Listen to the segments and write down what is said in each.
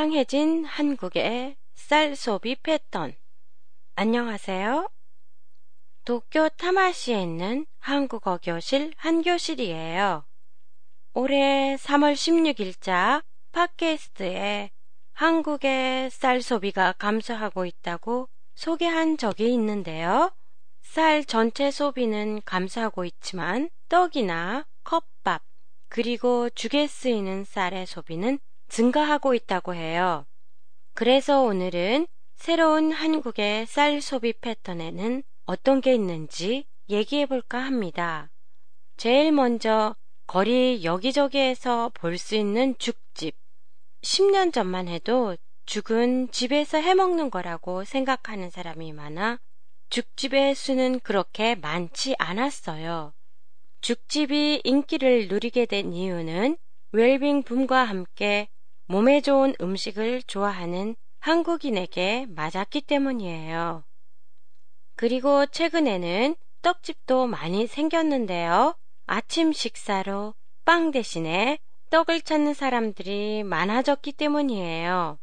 다양해진 한국의 쌀 소비 패턴. 안녕하세요. 도쿄 타마시에 있는 한국어 교실 한교실이에요. 올해 3월 16일자 팟캐스트에 한국의 쌀 소비가 감소하고 있다고 소개한 적이 있는데요. 쌀 전체 소비는 감소하고 있지만 떡이나 컵밥, 그리고 죽에 쓰이는 쌀의 소비는 증가하고 있다고 해요. 그래서 오늘은 새로운 한국의 쌀 소비 패턴에는 어떤 게 있는지 얘기해 볼까 합니다. 제일 먼저 거리 여기저기에서 볼 수 있는 죽집. 10년 전만 해도 죽은 집에서 해 먹는 거라고 생각하는 사람이 많아 죽집의 수는 그렇게 많지 않았어요. 죽집이 인기를 누리게 된 이유는 웰빙 붐과 함께 몸에 좋은 음식을 좋아하는 한국인에게 맞았기 때문이에요. 그리고 최근에는 떡집도 많이 생겼는데요. 아침 식사로 빵 대신에 떡을 찾는 사람들이 많아졌기 때문이에요.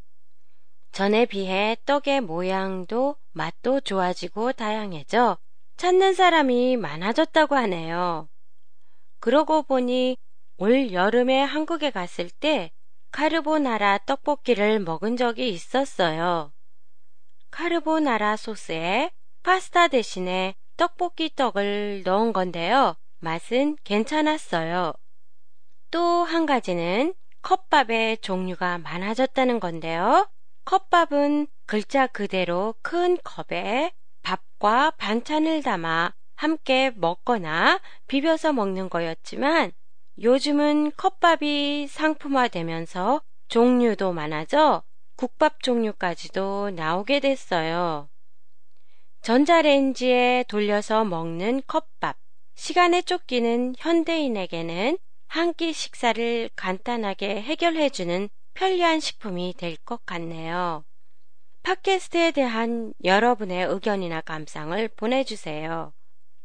전에 비해 떡의 모양도 맛도 좋아지고 다양해져 찾는 사람이 많아졌다고 하네요. 그러고 보니 올 여름에 한국에 갔을 때 카르보나라 떡볶이를 먹은 적이 있었어요. 카르보나라 소스에 파스타 대신에 떡볶이 떡을 넣은 건데요. 맛은 괜찮았어요. 또 한 가지는 컵밥의 종류가 많아졌다는 건데요. 컵밥은 글자 그대로 큰 컵에 밥과 반찬을 담아 함께 먹거나 비벼서 먹는 거였지만 요즘은 컵밥이 상품화되면서 종류도 많아져 국밥 종류까지도 나오게 됐어요. 전자레인지에 돌려서 먹는 컵밥. 시간에 쫓기는 현대인에게는 한 끼 식사를 간단하게 해결해주는 편리한 식품이 될 것 같네요. 팟캐스트에 대한 여러분의 의견이나 감상을 보내주세요.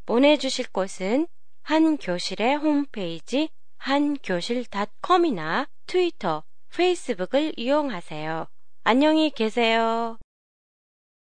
보내주실 곳은 한 교실의 홈페이지 한교실닷컴이나 트위터, 페이스북을 이용하세요. 안녕히 계세요.